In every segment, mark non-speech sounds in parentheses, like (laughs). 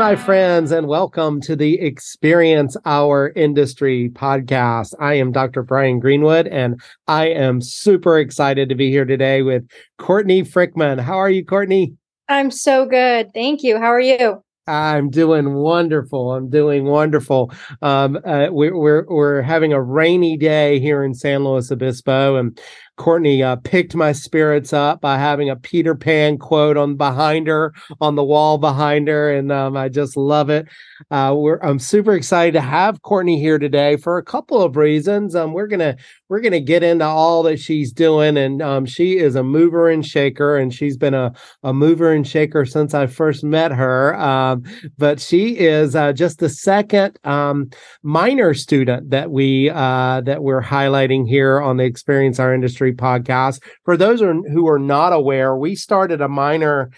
my friends, and welcome to the Experience Our Industry podcast. I am Dr. Brian Greenwood, and I am super excited to be here today with Courtney Frickman. How are you, Courtney? I'm so good. Thank you. How are you? I'm doing wonderful. I'm doing wonderful. Um, uh, we, we're we're having a rainy day here in San Luis Obispo, and Courtney uh, picked my spirits up by having a Peter Pan quote on behind her on the wall behind her, and um, I just love it. Uh, I'm super excited to have Courtney here today for a couple of reasons. Um, we're gonna we're gonna get into all that she's doing, and um, she is a mover and shaker, and she's been a a mover and shaker since I first met her. Um, but she is uh, just the second um, minor student that we uh, that we're highlighting here on the Experience Our Industry podcast. For those who are not aware, we started a minor.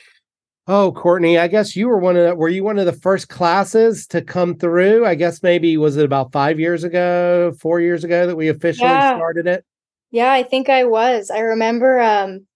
Oh, Courtney, I guess you were one of the, were you one of the first classes to come through? I guess maybe was it about five years ago, four years ago that we officially yeah. started it? Yeah, I think I was. I remember um,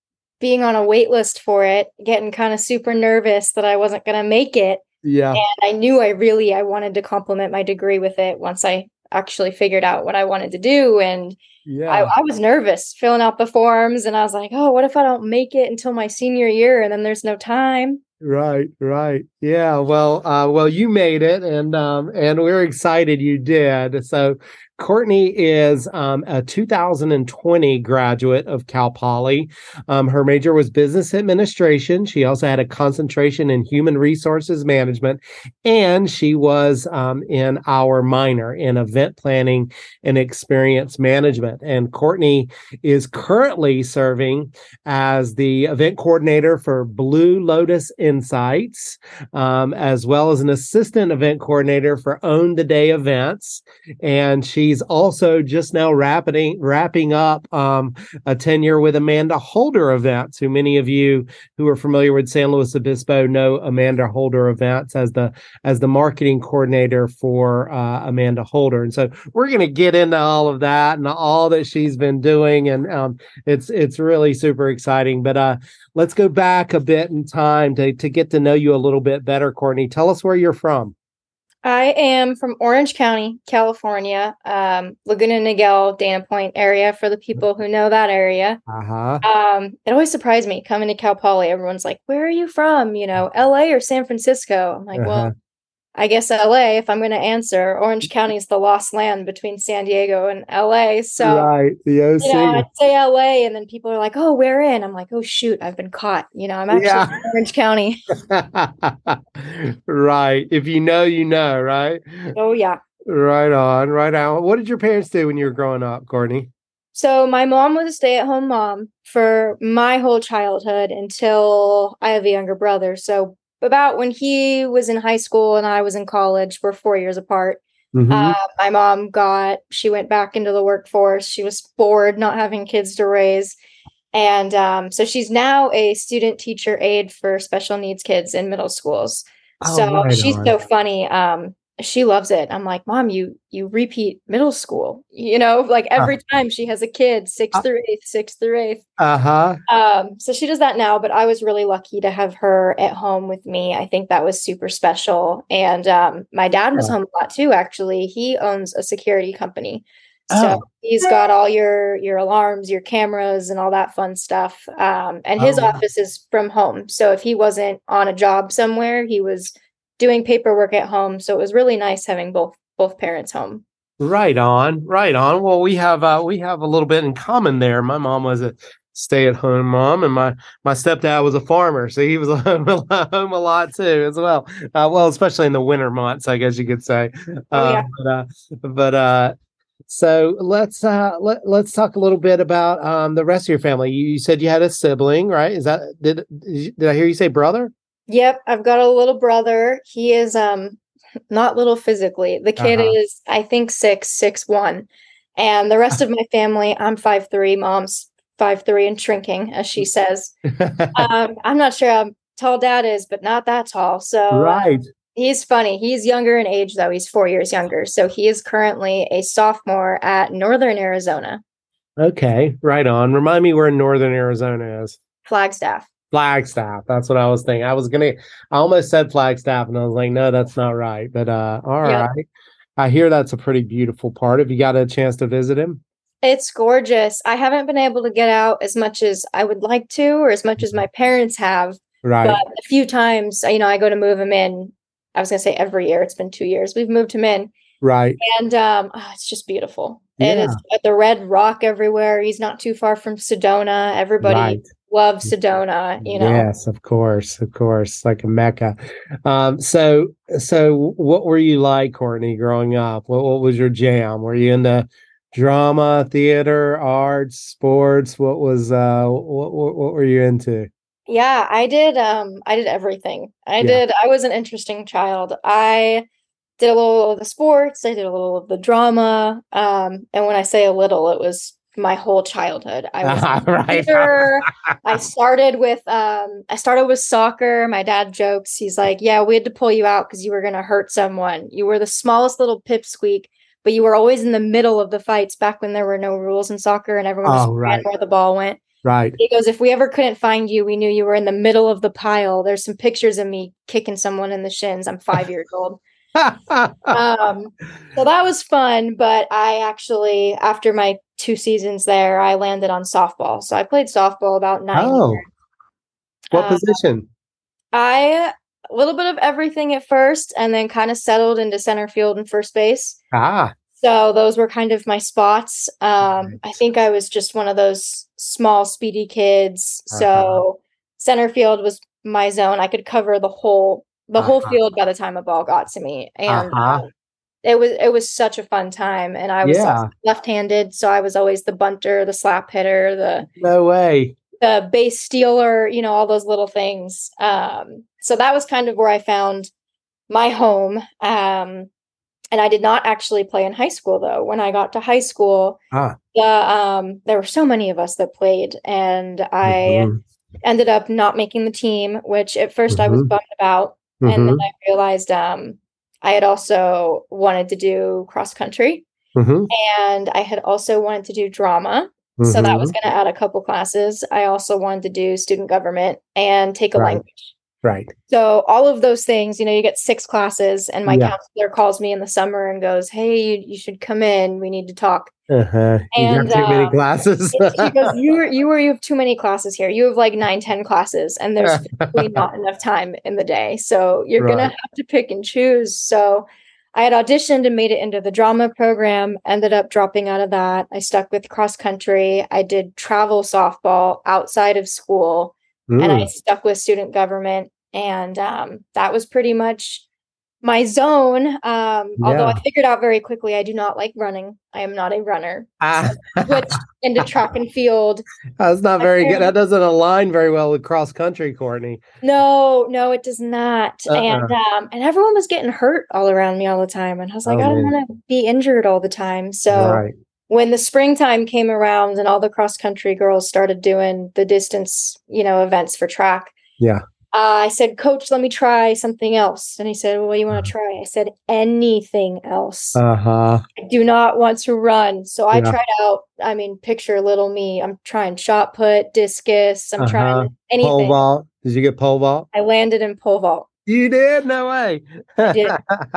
being on a wait list for it, getting kind of super nervous that I wasn't going to make it. Yeah. And I knew I really I wanted to complement my degree with it once I actually figured out what I wanted to do and yeah. I, I, was nervous filling out the forms and I was like, oh, what if I don't make it until my senior year and then there's no time? Right, right. Yeah. Well, uh, well, you made it and um and we're excited you did. So Courtney is um, a 2020 graduate of Cal Poly. Um, her major was business administration. She also had a concentration in human resources management, and she was um, in our minor in event planning and experience management. And Courtney is currently serving as the event coordinator for Blue Lotus Insights, um, as well as an assistant event coordinator for Own the Day events. And she She's also just now wrapping wrapping up um, a tenure with Amanda Holder Events, who many of you who are familiar with San Luis Obispo know Amanda Holder Events as the as the marketing coordinator for uh, Amanda Holder. And so we're going to get into all of that and all that she's been doing, and um, it's it's really super exciting. But uh, let's go back a bit in time to to get to know you a little bit better, Courtney. Tell us where you're from. I am from Orange County, California, um, Laguna Niguel, Dana Point area for the people who know that area. Uh-huh. Um, it always surprised me coming to Cal Poly. Everyone's like, "Where are you from? You know, L.A. or San Francisco?" I'm like, uh-huh. "Well, I guess LA, if I'm going to answer, Orange (laughs) County is the lost land between San Diego and LA. So, right, the OC. You know, I'd say LA, and then people are like, oh, where in? I'm like, oh, shoot, I've been caught. You know, I'm actually yeah. Orange County. (laughs) right. If you know, you know, right? Oh, yeah. Right on, right on. What did your parents do when you were growing up, Courtney? So, my mom was a stay at home mom for my whole childhood until I have a younger brother. So, about when he was in high school and I was in college. We're four years apart. Mm-hmm. Uh, my mom got, she went back into the workforce. She was bored not having kids to raise. And um, so she's now a student teacher aide for special needs kids in middle schools. Oh, so right she's on. so funny. Um, she loves it. I'm like, mom, you you repeat middle school, you know, (laughs) like uh every uh, time she has a kid, sixth uh, through eighth, sixth through eighth. Uh-huh. Um, so she does that now, but I was really lucky to have her at home with me. I think that was super special. And um, my dad was home a lot too, actually. He owns a security company. So oh. he's got all your your alarms, your cameras, and all that fun stuff. Um, and his oh. office is from home. So if he wasn't on a job somewhere, he was doing paperwork at home. So it was really nice having both both parents home. Right on, right on. Well, we have uh, we have a little bit in common there. My mom was a stay at home mom, and my my stepdad was a farmer, so he was (laughs) home a, home a lot too as well. Uh, well, especially in the winter months, I guess you could say. Oh, yeah. Uh, but uh, but uh, so let's uh let, let's talk a little bit about um the rest of your family. You, you said you had a sibling, right? Is that did did I hear you say brother? Yep, I've got a little brother. He is um not little physically. The kid uh-huh. is I think six, six one. And the rest (laughs) of my family, I'm five three, mom's five three and shrinking, as she says. (laughs) um, I'm not sure how tall dad is, but not that tall. So uh, right. Uh, he's funny. He's younger in age though. He's four years younger. So he is currently a sophomore at Northern Arizona. Okay, right on. Remind me where Northern Arizona is. Flagstaff. Flagstaff. That's what I was thinking. I was gonna. I almost said Flagstaff, and I was like, no, that's not right. But uh, all right. Yeah. I hear that's a pretty beautiful part. Have you got a chance to visit him? It's gorgeous. I haven't been able to get out as much as I would like to, or as much as my parents have. Right. But a few times, you know, I go to move him in. I was gonna say every year. It's been two years. We've moved him in, right. and um, oh, it's just beautiful. And it's Yeah. the red rock everywhere. He's not too far from Sedona. Everybody Right. Loves Sedona. You know. Yes, of course, of course, like a mecca. Um, so, so what were you like, Courtney, growing up? What, what was your jam? Were you into drama, theater, arts, sports? What was uh, what, what, what were you into? Yeah, I did um I did everything. I Yeah. did I was an interesting child. I did a little of the sports, I did a little of the drama. Um and when I say a little, it was my whole childhood. I was (laughs) right. I started with um I started with soccer. My dad jokes. He's like, "Yeah, we had to pull you out cuz you were going to hurt someone. You were the smallest little pipsqueak, but you were always in the middle of the fights back when there were no rules in soccer and everyone just Oh, ran right. where the ball went." Right. He goes, if we ever couldn't find you, we knew you were in the middle of the pile. There's some pictures of me kicking someone in the shins. I'm five years old. (laughs) Um, so that was fun. But I actually, after my two seasons there, I landed on softball. So I played softball about nine oh, years. what Uh, position? I a little bit of everything at first, and then kind of settled into center field and first base. Ah, So those were kind of my spots. Um, I think I was just one of those small, speedy kids. Uh-huh. So center field was my zone. I could cover the whole the whole Uh-huh. field by the time a ball got to me, and Uh-huh. um, it was it was such a fun time. And I was Yeah. left-handed, so I was always the bunter, the slap hitter, the no way. the base stealer, you know, all those little things. Um, so that was kind of where I found my home. Um, and I did not actually play in high school though. When I got to high school, Ah. the um, there were so many of us that played, and I Mhm. ended up not making the team, which at 1st I was Mhm. bummed about, and Mhm. then I realized um, I had also wanted to do cross country, Mhm. and I had also wanted to do drama. So that was Mhm. going to add a couple classes. I also wanted to do student government and take a Right. language. Right. So all of those things, you know, you get six classes, and my Yeah. counselor calls me in the summer and goes, "Hey, you, you should come in. We need to talk." Uh-huh. You And, got too many um, classes. goes, "You were you were you have too many classes here. You have like nine, ten classes, and there's (laughs) not enough time in the day. So you're gonna have to pick and choose." So I had auditioned and made it into the drama program. Ended up dropping out of that. I stuck with cross country. I did travel softball outside of school, and I Mm, stuck with student government. And um, that was pretty much my zone. Um, Although I figured out very quickly I do not like running. I am not a runner. ah, Switched (laughs) into track and field. that's not very good. Um, That doesn't align very well with cross country, Courtney. No, no, it does not. And Uh-uh. um, and everyone was getting hurt all around me all the time. And I was like, Oh, I don't want to be injured all the time. So right. When the springtime came around and all the cross country girls started doing the distance, you know, events for track, Yeah. uh, I said, Coach, let me try something else. And he said, Well, what do you want to try? I said, anything else. Uh huh. I do not want to run. So I Yeah. tried out, I mean, picture little me. I'm trying shot put, discus, I'm Uh-huh. trying anything. Pole vault. Did you get pole vault? I landed in pole vault. You did? No way. did. (laughs)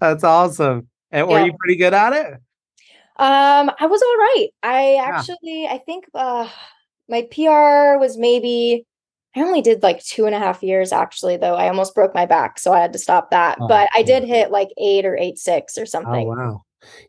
That's awesome. And were you pretty good at it? Um, I was all right. I actually, I think uh, my PR was maybe. I only did like two and a half years actually, though. I almost broke my back, so I had to stop that. Oh, but I did yeah. hit like eight or eight six or something. Oh something. wow.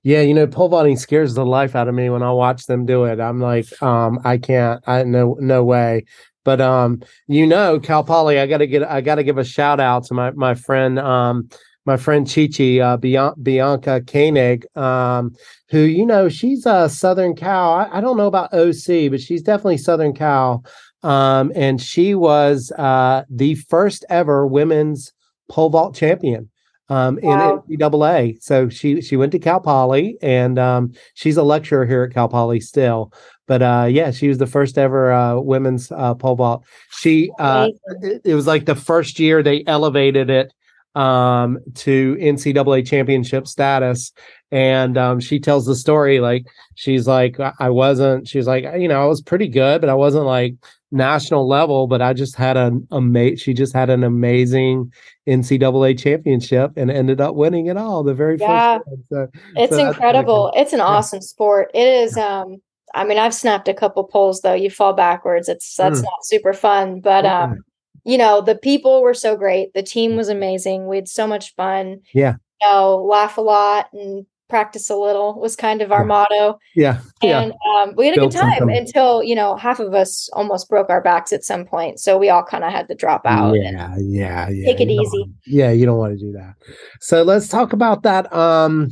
Yeah, you know, pole vaulting scares the life out of me when I watch them do it. I'm like, um, I can't, I no no way. But um, you know, Cal Poly, I gotta get I gotta give a shout out to my my friend um my friend Chichi, uh Bian- Bianca Koenig, um, who, you know, she's a Southern Cal. I, I don't know about OC, but she's definitely Southern Cal. Um, and she was uh the first ever women's pole vault champion um, Wow. in NCAA. So she she went to Cal Poly, and um, she's a lecturer here at Cal Poly still. But uh, yeah, she was the first ever uh, women's uh, pole vault. She uh, it, it was like the first year they elevated it um, to NCAA championship status. And um, she tells the story like she's like I- wasn't. She's like you know I was pretty good, but I wasn't like national level, but I just had an amazing. She just had an amazing NCAA championship and ended up winning it all the very yeah. first. So, it's so incredible. It's an yeah. awesome sport. It is. Um, I mean, I've snapped a couple poles though. You fall backwards. It's that's mm. not super fun, but um, you know, the people were so great. The team was amazing. We had so much fun. Yeah. You know, laugh a lot and practice a little was kind of our motto. Yeah. And yeah. Um, we had a good time until, you know, half of us almost broke our backs at some point. So we all kind of had to drop out. Yeah. Yeah. Yeah. Take it easy. Yeah. You don't want to do that. So let's talk about that. Um,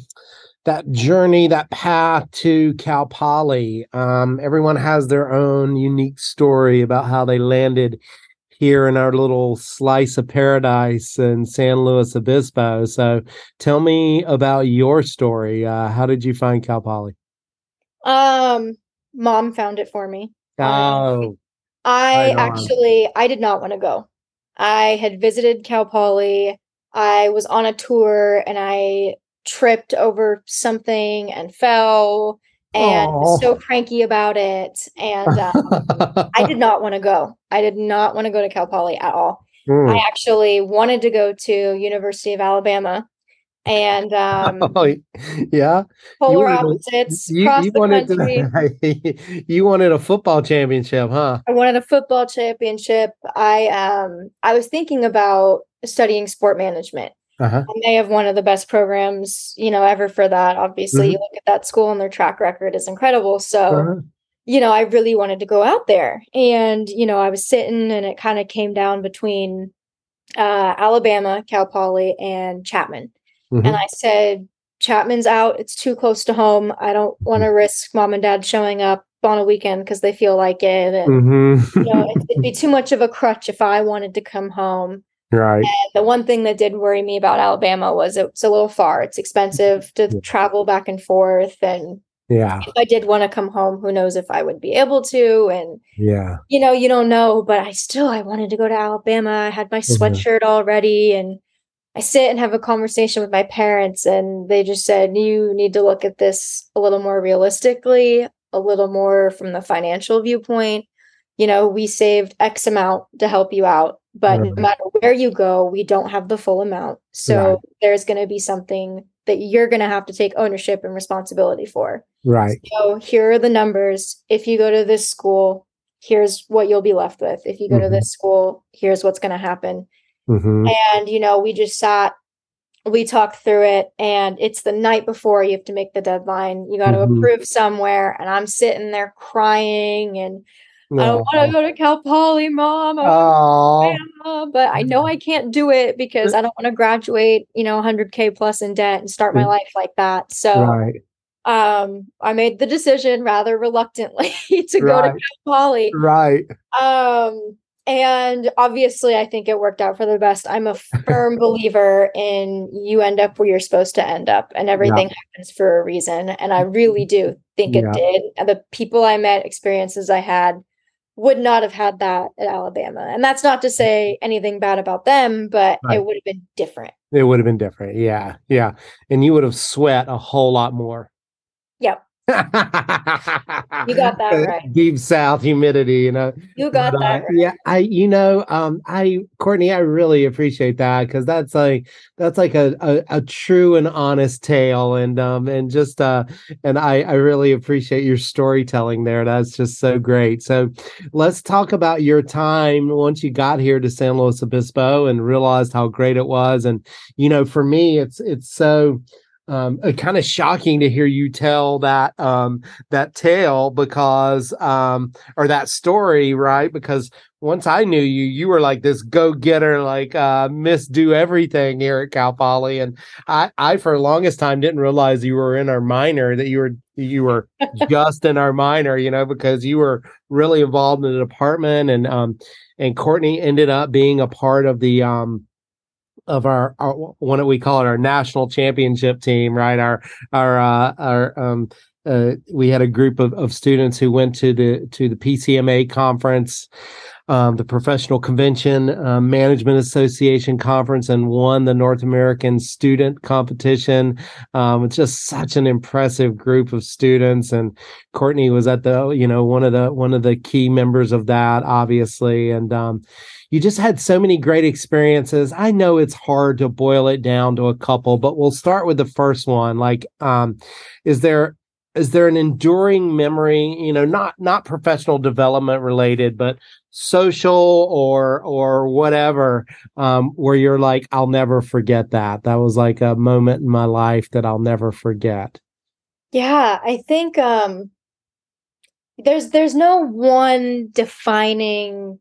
that journey, that path to Cal Poly. Um, everyone has their own unique story about how they landed here in our little slice of paradise in San Luis Obispo. So tell me about your story. Uh, how did you find Cal Poly? Um, mom found it for me. Um, oh, I actually I did not want to go. I had visited Cal Poly. I was on a tour and I tripped over something and fell and was so cranky about it. And um, I did (laughs) not want to go. I did not want to go to Cal Poly at all. Mm. I actually wanted to go to University of Alabama. And um, (laughs) oh, yeah, polar you opposites you, across you the wanted country. (laughs) you wanted a football championship, huh? I wanted a football championship. I um I was thinking about studying sport management uh-huh. And they have one of the best programs, you know, ever for that. Obviously, mm-hmm. you look at that school and their track record is incredible. So, uh-huh. you know, I really wanted to go out there. And, you know, I was sitting and it kind of came down between uh, Alabama, Cal Poly, and Chapman. Mm-hmm. And I said, Chapman's out. It's too close to home. I don't want to mm-hmm. risk mom and dad showing up on a weekend because they feel like it. And, mm-hmm. you know, (laughs) it'd be too much of a crutch if I wanted to come home. Right. And the one thing that did worry me about Alabama was it's a little far. It's expensive to travel back and forth. And yeah, if I did want to come home, who knows if I would be able to? And yeah, you know, you don't know, but I still I wanted to go to Alabama. I had my mm-hmm. sweatshirt mm-hmm. already and I sit and have a conversation with my parents and they just said, you need to look at this a little more realistically, a little more from the financial viewpoint. You know, we saved X amount to help you out but right. no matter where you go we don't have the full amount so right. there's going to be something that you're going to have to take ownership and responsibility for right so here are the numbers if you go to this school here's what you'll be left with if you go mm-hmm. to this school here's what's going to happen mm-hmm. and you know we just sat we talked through it and it's the night before you have to make the deadline you got to mm-hmm. approve somewhere and i'm sitting there crying and no. I don't want to go to Cal Poly, mom. I but I know I can't do it because I don't want to graduate, you know, 100k plus in debt and start my mm. life like that. So, right. um, I made the decision rather reluctantly (laughs) to go to Cal Poly. Right. Um, and obviously, I think it worked out for the best. I'm a firm (laughs) believer in you end up where you're supposed to end up, and everything yeah. happens for a reason. And I really do think it did. And the people I met, experiences I had, would not have had that at Alabama. And that's not to say mm-hmm. anything bad about them, but right. it would have been different. It would have been different. Yeah. Yeah. And you would have sweat a whole lot more. Yep you got that (laughs) right. Deep South humidity, you know. You got but, that. Right. Yeah, I, you know, um, I, Courtney, I really appreciate that because that's like that's like a, a, a true and honest tale, and um, and just uh, and I, I really appreciate your storytelling there. That's just so great. So, let's talk about your time once you got here to San Luis Obispo and realized how great it was, and you know, for me, it's it's so um, uh, kind of shocking to hear you tell that um, that tale because um, or that story, right? Because once I knew you, you were like this go getter, like uh, miss do everything here at Cal Poly, and I, I for the longest time didn't realize you were in our minor that you were you were (laughs) just in our minor, you know, because you were really involved in the department, and um, and Courtney ended up being a part of the um of our, our do we call it our national championship team, right? Our our uh, our um, uh, we had a group of, of students who went to the to the PCMA conference um, the Professional Convention uh, Management Association conference and won the North American Student Competition. Um, it's just such an impressive group of students, and Courtney was at the you know one of the one of the key members of that, obviously, and um, you just had so many great experiences. I know it's hard to boil it down to a couple, but we'll start with the first one. Like, um, is there is there an enduring memory you know not not professional development related but social or or whatever um where you're like i'll never forget that. That was like a moment in my life that i'll never forget. Yeah i think um there's there's no one defining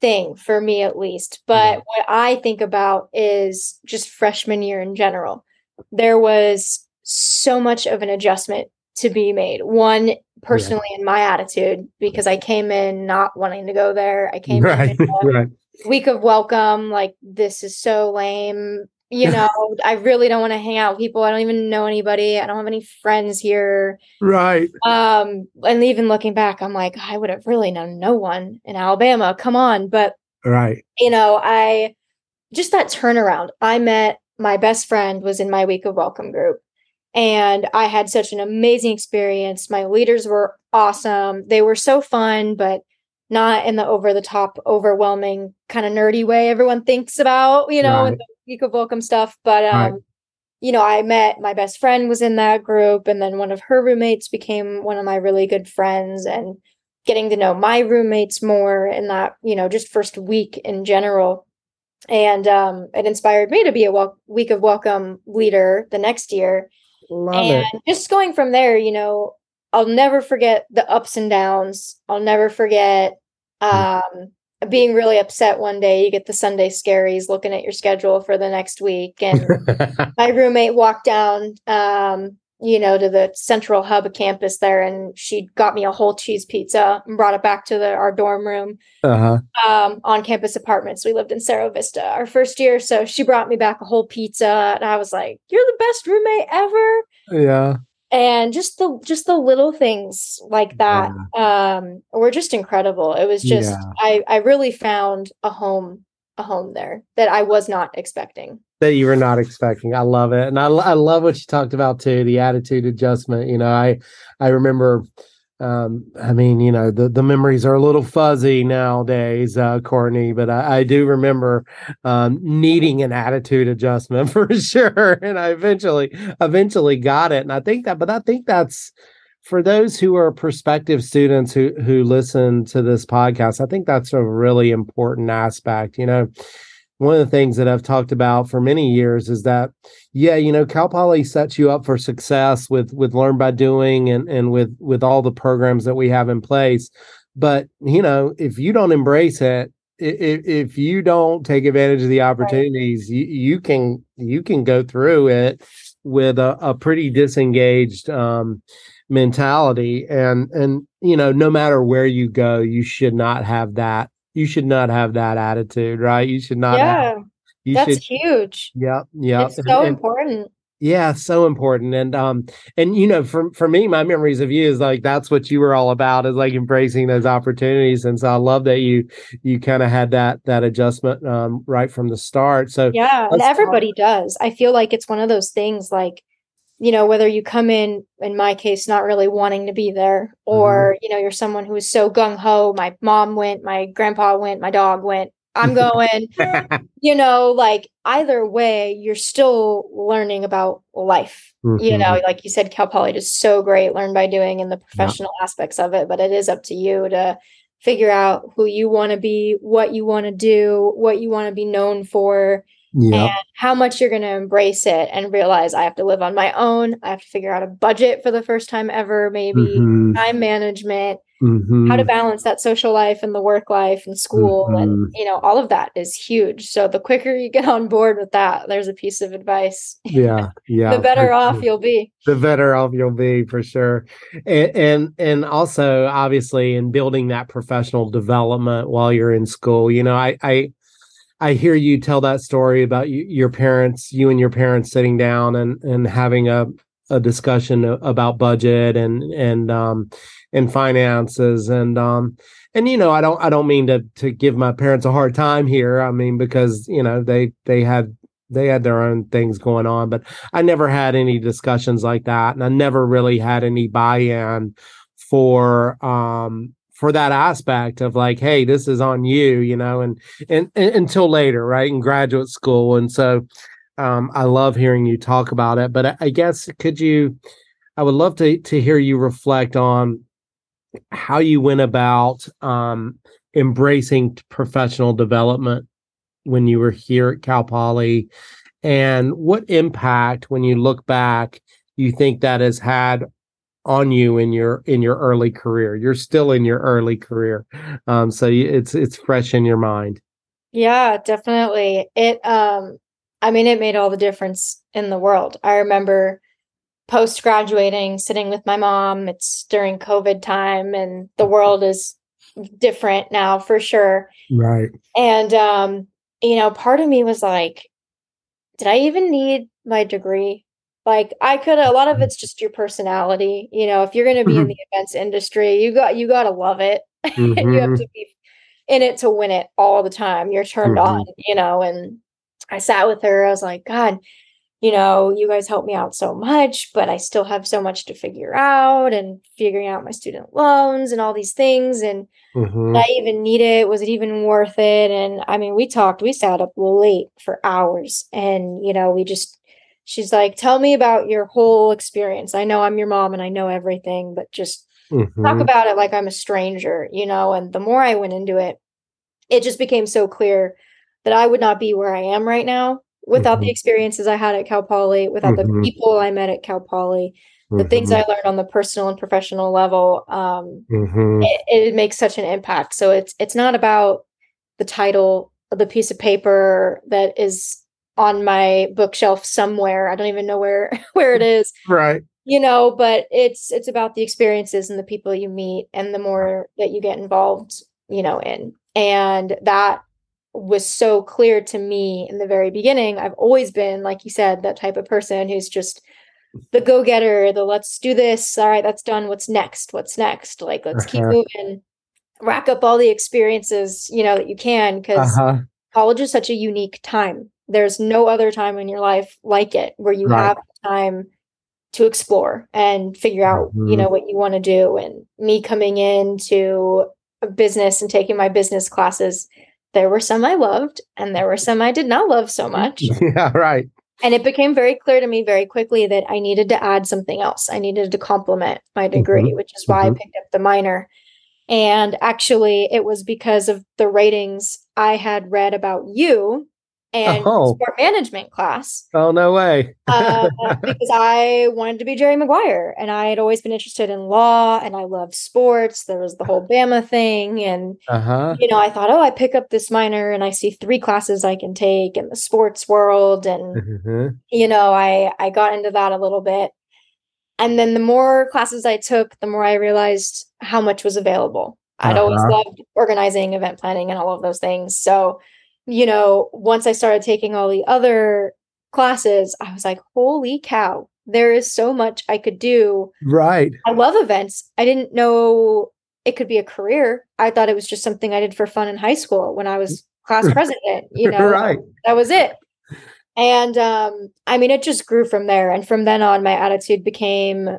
thing for me at least but what i think about is just freshman year in general. There was so much of an adjustment to be made. One, personally, yeah. in my attitude, because I came in not wanting to go there. I came right, in (laughs) right. week of welcome, like this is so lame. You (laughs) know, I really don't want to hang out with people. I don't even know anybody. I don't have any friends here. Right. Um, and even looking back, I'm like, I would have really known no one in Alabama. Come on. But right. You know, I just that turnaround. I met my best friend was in my week of welcome group and I had such an amazing experience. My leaders were awesome. They were so fun, but not in the over the top, overwhelming kind of nerdy way everyone thinks about, you know, right. the week of welcome stuff. But um, right. you know, I met my best friend was in that group, and then one of her roommates became one of my really good friends, and getting to know my roommates more in that, you know, just first week in general. And um, it inspired me to be a wel- week of welcome leader the next year Love and it. just going from there, you know, I'll never forget the ups and downs. I'll never forget hmm. um, being really upset one day. You get the Sunday scaries looking at your schedule for the next week. And (laughs) my roommate walked down um, you know, to the central hub campus there, and she got me a whole cheese pizza and brought it back to the, our dorm room. Uh-huh. Um, on campus apartments. We lived in Cerro Vista our first year, so she brought me back a whole pizza, and I was like, "You're the best roommate ever." Yeah. And just the just the little things like that yeah. um, were just incredible. It was just yeah. I I really found a home a home there that I was not expecting that you were not expecting. I love it, and I I love what you talked about too. The attitude adjustment. You know, I I remember. Um, I mean, you know, the the memories are a little fuzzy nowadays, uh, Courtney, but I, I do remember um, needing an attitude adjustment (laughs) for sure, and I eventually eventually got it. And I think that, but I think that's for those who are prospective students who who listen to this podcast. I think that's a really important aspect. You know, one of the things that I've talked about for many years is that, yeah, you know, Cal Poly sets you up for success with with Learn by Doing and and with with all the programs that we have in place. But you know, if you don't embrace it, if, if you don't take advantage of the opportunities, right. you, you can you can go through it with a, a pretty disengaged um, mentality, and and you know, no matter where you go, you should not have that you should not have that attitude, right? You should not. Yeah, have, that's should, huge. Yep, yep. It's so and, important. Yeah, so important. And um, and you know, for for me, my memories of you is like that's what you were all about, is like embracing those opportunities. And so I love that you you kind of had that that adjustment um right from the start. So yeah, and everybody talk. does. I feel like it's one of those things like you know whether you come in in my case not really wanting to be there or mm-hmm. you know you're someone who is so gung-ho my mom went my grandpa went my dog went i'm going (laughs) you know like either way you're still learning about life mm-hmm. you know like you said cal poly is so great learn by doing and the professional yeah. aspects of it but it is up to you to figure out who you want to be what you want to do what you want to be known for yep. and how much you're going to embrace it and realize I have to live on my own. I have to figure out a budget for the first time ever, maybe mm-hmm. time management, mm-hmm. how to balance that social life and the work life and school. Mm-hmm. And, you know, all of that is huge. So the quicker you get on board with that, there's a piece of advice. Yeah. (laughs) Yeah. the better off you'll be. The better off you'll be for sure. And, and, and also obviously in building that professional development while you're in school, you know, I, I, I hear you tell that story about you, your parents, you and your parents sitting down and and having a a discussion about budget and and um and finances. And um and you know i don't i don't mean to to give my parents a hard time here. I mean because you know they they had they had their own things going on but i never had any discussions like that. And i never really had any buy-in for um for that aspect of like hey this is on you you know and and, and until later right in graduate school. And so um i love hearing you talk about it but I, guess could you i would love to to hear you reflect on how you went about um embracing professional development when you were here at Cal Poly and what impact when you look back you think that has had on you in your in your early career. You're still in your early career. Um so it's it's fresh in your mind. Yeah definitely. It um i mean it made all the difference in the world. I remember post graduating sitting with my mom it's during covid time and the world is different now for sure. Right. And um you know, part of me was like, did I even need my degree? Like I could a lot of it's just your personality. You know, if you're gonna be mm-hmm. in the events industry, you got you gotta love it. Mm-hmm. (laughs) you have mm-hmm. to be in it to win it all the time. You're turned mm-hmm. on, you know, and I sat with her, I was like, God, you know, you guys helped me out so much, but I still have so much to figure out and figuring out my student loans and all these things. And mm-hmm. I even need it. Was it even worth it? And I mean, we talked, we sat up late for hours and, you know, we just, she's like, tell me about your whole experience. I know I'm your mom and I know everything, but just mm-hmm. talk about it like I'm a stranger, you know? And the more I went into it, it just became so clear that I would not be where I am right now without mm-hmm. the experiences I had at Cal Poly, without mm-hmm. the people I met at Cal Poly, the mm-hmm. things I learned on the personal and professional level, um, mm-hmm. it, it, makes such an impact. So it's it's not about the title of the piece of paper that is on my bookshelf somewhere. I don't even know where (laughs) where it is. Right. You know, but it's it's about the experiences and the people you meet and the more that you get involved, you know, in. And that was so clear to me in the very beginning. I've always been, like you said, that type of person who's just the go getter, the let's do this. All right, that's done. What's next? What's next? Like, let's uh-huh. keep moving, rack up all the experiences, you know, that you can because uh-huh. college is such a unique time. There's no other time in your life like it where you right. have time to explore and figure out, mm-hmm. you know, what you want to do. And me coming into a business and taking my business classes there were some I loved and there were some I did not love so (laughs) much. Yeah, right. And it became very clear to me very quickly that I needed to add something else. I needed to complement my degree, mm-hmm. which is why mm-hmm. I picked up the minor. And actually, it was because of the ratings I had read about you and oh. sport management class. Oh no way! uh, (laughs) because I wanted to be Jerry Maguire, and I had always been interested in law, and I loved sports. There was the whole Bama thing, and uh-huh. you know, I thought, oh, I pick up this minor, and I see three classes I can take in the sports world, and mm-hmm. you know, I I got into that a little bit, and then the more classes I took, the more I realized how much was available. I'd uh-huh. always loved organizing, event planning, and all of those things. So you know, once I started taking all the other classes, I was like, holy cow, there is so much I could do. Right. I love events. I didn't know it could be a career. I thought it was just something I did for fun in high school when I was class (laughs) president, you know. right. That was it. And um, I mean, it just grew from there. And from then on, my attitude became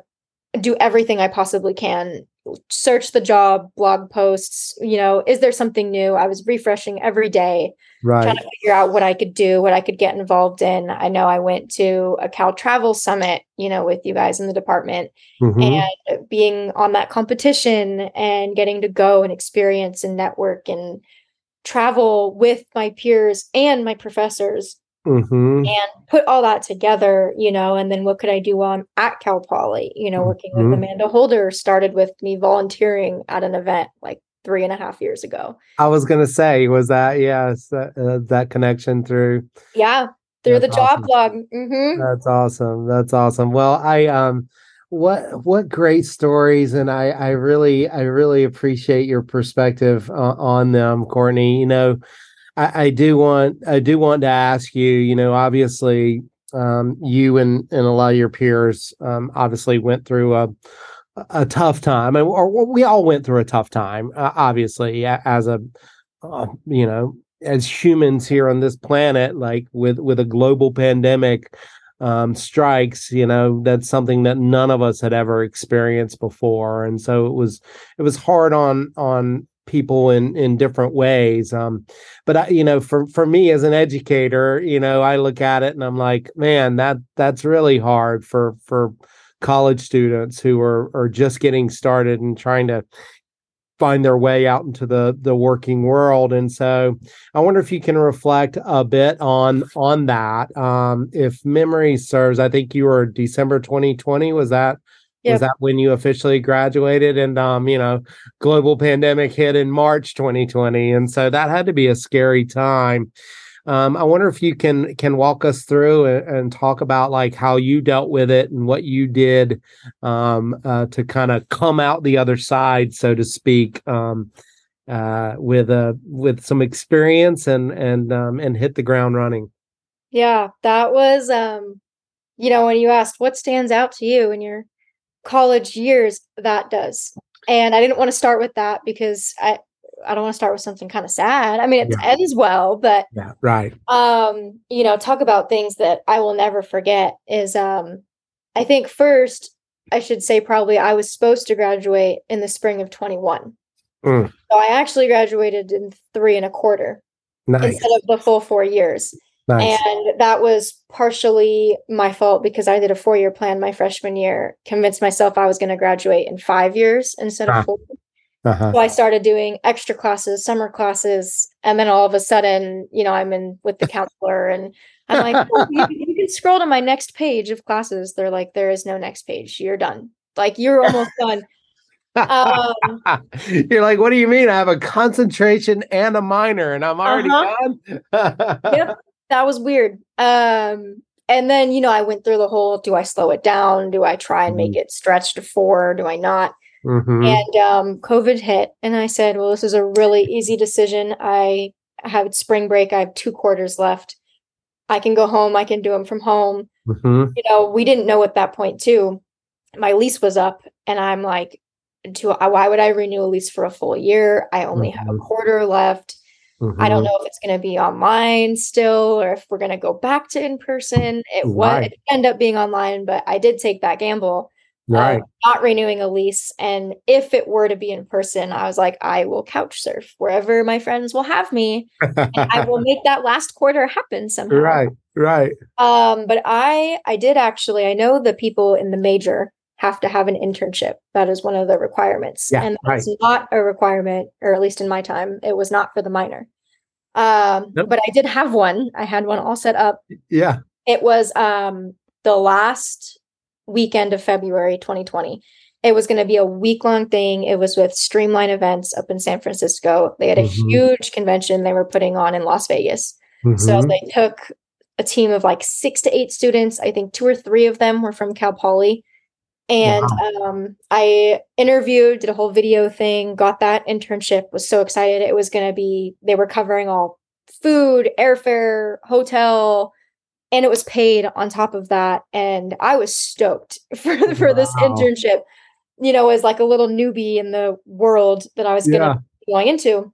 do everything I possibly can search the job blog posts you know is there something new? I was refreshing every day right. trying to figure out what i could do what i could get involved in. I know i went to a cal travel summit you know with you guys in the department mm-hmm. and being on that competition and getting to go and experience and network and travel with my peers and my professors mm-hmm. and put all that together, you know, and then what could I do while I'm at Cal Poly? You know, working mm-hmm. with Amanda Holder started with me volunteering at an event like three and a half years ago. I was going to say, was that, yes, that, uh, that connection through? Yeah, through the job awesome. blog. Mm-hmm. That's awesome. That's awesome. Well, I, um, what what great stories and i i really i really appreciate your perspective uh, on them courtney you know I, I, do want I do want to ask you. You know, obviously, um, you and and a lot of your peers um, obviously went through a a tough time, and or we all went through a tough time, uh, obviously, as a uh, you know as humans here on this planet, like with with a global pandemic um, strikes, you know, that's something that none of us had ever experienced before, and so it was it was hard on on people in in different ways. Um, but I, you know, for for me as an educator, you know, I look at it and I'm like, man, that that's really hard for for college students who are are just getting started and trying to find their way out into the the working world and so i wonder if you can reflect a bit on on that um if memory serves i think you were december 2020 was that yep. was that when you officially graduated and um you know global pandemic hit in march 2020 and so that had to be a scary time um, I wonder if you can can walk us through and, and, talk about like how you dealt with it and what you did um, uh, to kind of come out the other side, so to speak, um, uh, with a uh, with some experience and and um, and hit the ground running. Yeah, that was um, you know when you asked what stands out to you in your college years, that does. And I didn't want to start with that because I, I don't want to start with something kind of sad. I mean, it yeah. ends well, but yeah, right. Um, you know, talk about things that I will never forget is um I think first I should say probably I was supposed to graduate in the spring of 21. Mm. So I actually graduated in three and a quarter nice. instead of the full four years. Nice. And that was partially my fault because I did a four year plan my freshman year, convinced myself I was going to graduate in five years instead ah. of four. Uh-huh. So I started doing extra classes, summer classes, and then all of a sudden, you know, I'm in with the (laughs) counselor, and I'm like, oh, you, you, can scroll to my next page of classes. They're like, there is no next page. You're done. Like you're almost done. (laughs) Um, you're like, what do you mean? I have a concentration and a minor, and I'm already uh-huh. done. (laughs) yep, that was weird. Um, and then you know, I went through the whole: do I slow it down? Do I try and make mm-hmm. it stretch to four? Do I not? Mm-hmm. And um, COVID hit, and I said, "Well, this is a really easy decision. I have spring break. I have two quarters left. I can go home. I can do them from home." Mm-hmm. You know, we didn't know at that point too. My lease was up, and I'm like, "To why would I renew a lease for a full year? I only mm-hmm. have a mm-hmm. quarter left." I don't mm-hmm. know if it's going to be online still or if we're going to go back to in person. It right. was it ended up being online, but I did take that gamble right. not renewing a lease. And if it were to be in person, I was like, I will couch surf wherever my friends will have me. I will (laughs) make that last quarter happen somehow. Right, right. Um, but I I did actually, I know the people in the major have to have an internship. That is one of the requirements. Yeah, and that's right. not a requirement, or at least in my time, it was not for the minor. Um, nope. but I did have one. I had one all set up. Yeah. It was um the last weekend of February 2020. It was going to be a week long thing. It was with Streamline Events up in San Francisco. They had a mm-hmm. huge convention they were putting on in Las Vegas. Mm-hmm. So they took a team of like six to eight students. I think two or three of them were from Cal Poly. And wow. um, I interviewed, did a whole video thing, got that internship, was so excited. It was going to be, they were covering all food, airfare, hotel, and it was paid on top of that and i was stoked (laughs) for for wow. this internship you know as like a little newbie in the world that i was gonna be going into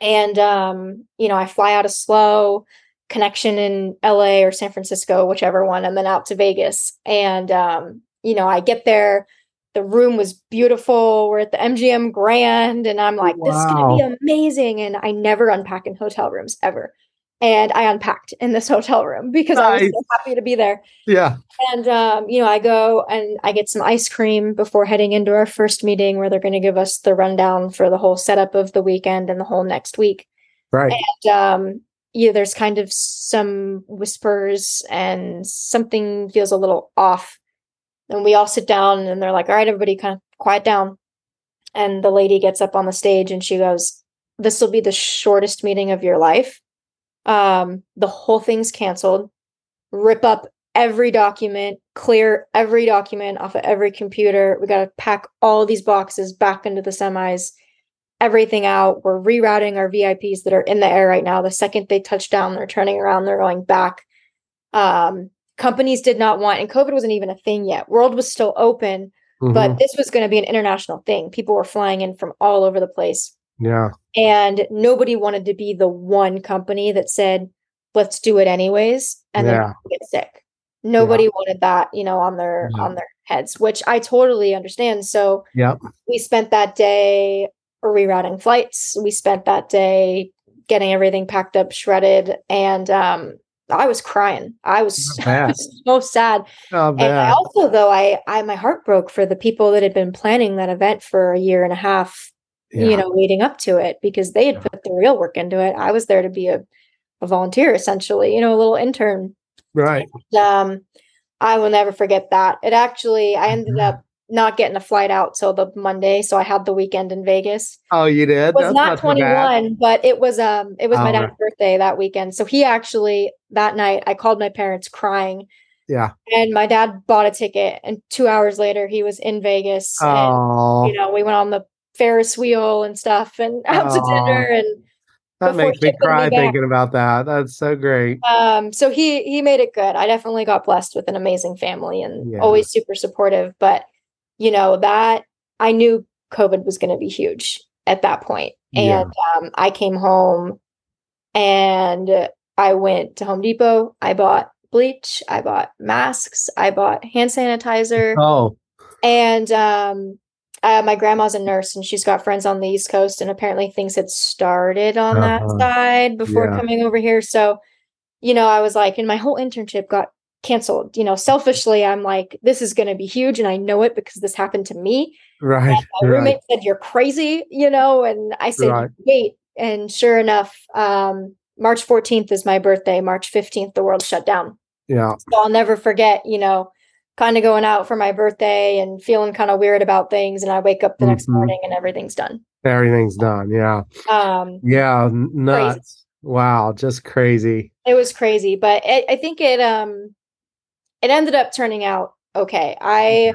and um you know i fly out of SLO connection in la or san francisco whichever one and then out to vegas and um you know i get there the room was beautiful we're at the mgm grand and i'm like this is gonna be amazing and i never unpack in hotel rooms ever and I unpacked in this (laughs) hotel room because nice. I was so happy to be there. Yeah. And um, you know, I go and I get some ice cream before heading into our first meeting where they're going to give us the rundown for the whole setup of the weekend and the whole next week. Right. And um, yeah, there's kind of some whispers and something feels a little off. And we all sit down and they're like, "All right, everybody, kind of quiet down." And the lady gets up on the stage and she goes, "This will be the shortest meeting of your life." um, the whole thing's canceled, rip up every document, clear every document off of every computer. We got to pack all these boxes back into the semis, everything out. We're rerouting our VIPs that are in the air right now. The second they touch down, they're turning around, they're going back. Um, companies did not want, and COVID wasn't even a thing yet. World was still open, Mhm. but this was going to be an international thing. People were flying in from all over the place. yeah, And nobody wanted to be the one company that said, let's do it anyways. And then Yeah. people get sick. Nobody wanted that, you know, on their Yeah. on their heads, which I totally understand. So yeah, we spent that day rerouting flights. We spent that day getting everything packed up, shredded, and um, I was crying. I was, I I was so sad. And I also, though, I, I my heart broke for the people that had been planning that event for a year and a half, you know, leading up to it because they had Yeah. put the real work into it. I was there to be a, a volunteer, essentially, you know, a little intern. right. Um, I will never forget that. It actually, I ended Mhm. up not getting a flight out till the Monday, so I had the weekend in Vegas. Oh, you did? I was That's not bad. 21, but it was um it was my Oh, dad's birthday that weekend. So he actually that night I called my parents crying Yeah. and my dad bought a ticket and 2 hours later he was in Vegas and Oh, you know we went on the Ferris wheel and stuff and (laughs) out to dinner and that makes me shipping me cry thinking about that. That's so great. um so he he made it good. I definitely got blessed with an amazing family and Yeah. always super supportive, but you know that I knew COVID was going to be huge at that point. Yeah. And um, I came home and I went to Home Depot. I bought bleach, I bought masks, I bought hand sanitizer, Oh, and um, uh, my grandma's a nurse and she's got friends on the East Coast. And apparently things had started on that Uh-huh. side before Yeah. coming over here. So, you know, I was like, and my whole internship got canceled. You know, selfishly, I'm like, this is going to be huge. And I know it because this happened to me. right. My right. roommate said, You're crazy, you know, and I said, Right. Wait. And sure enough, um, March 14th is my birthday. March 15th, the world shut down. Yeah. So I'll never forget, you know, kind of going out for my birthday and feeling kind of weird about things. And I wake up the next Mhm. morning and everything's done. Everything's done. Yeah. Um, Yeah. Nuts. Wow. Just crazy. it was crazy, but it, I think it um it ended up turning out okay. I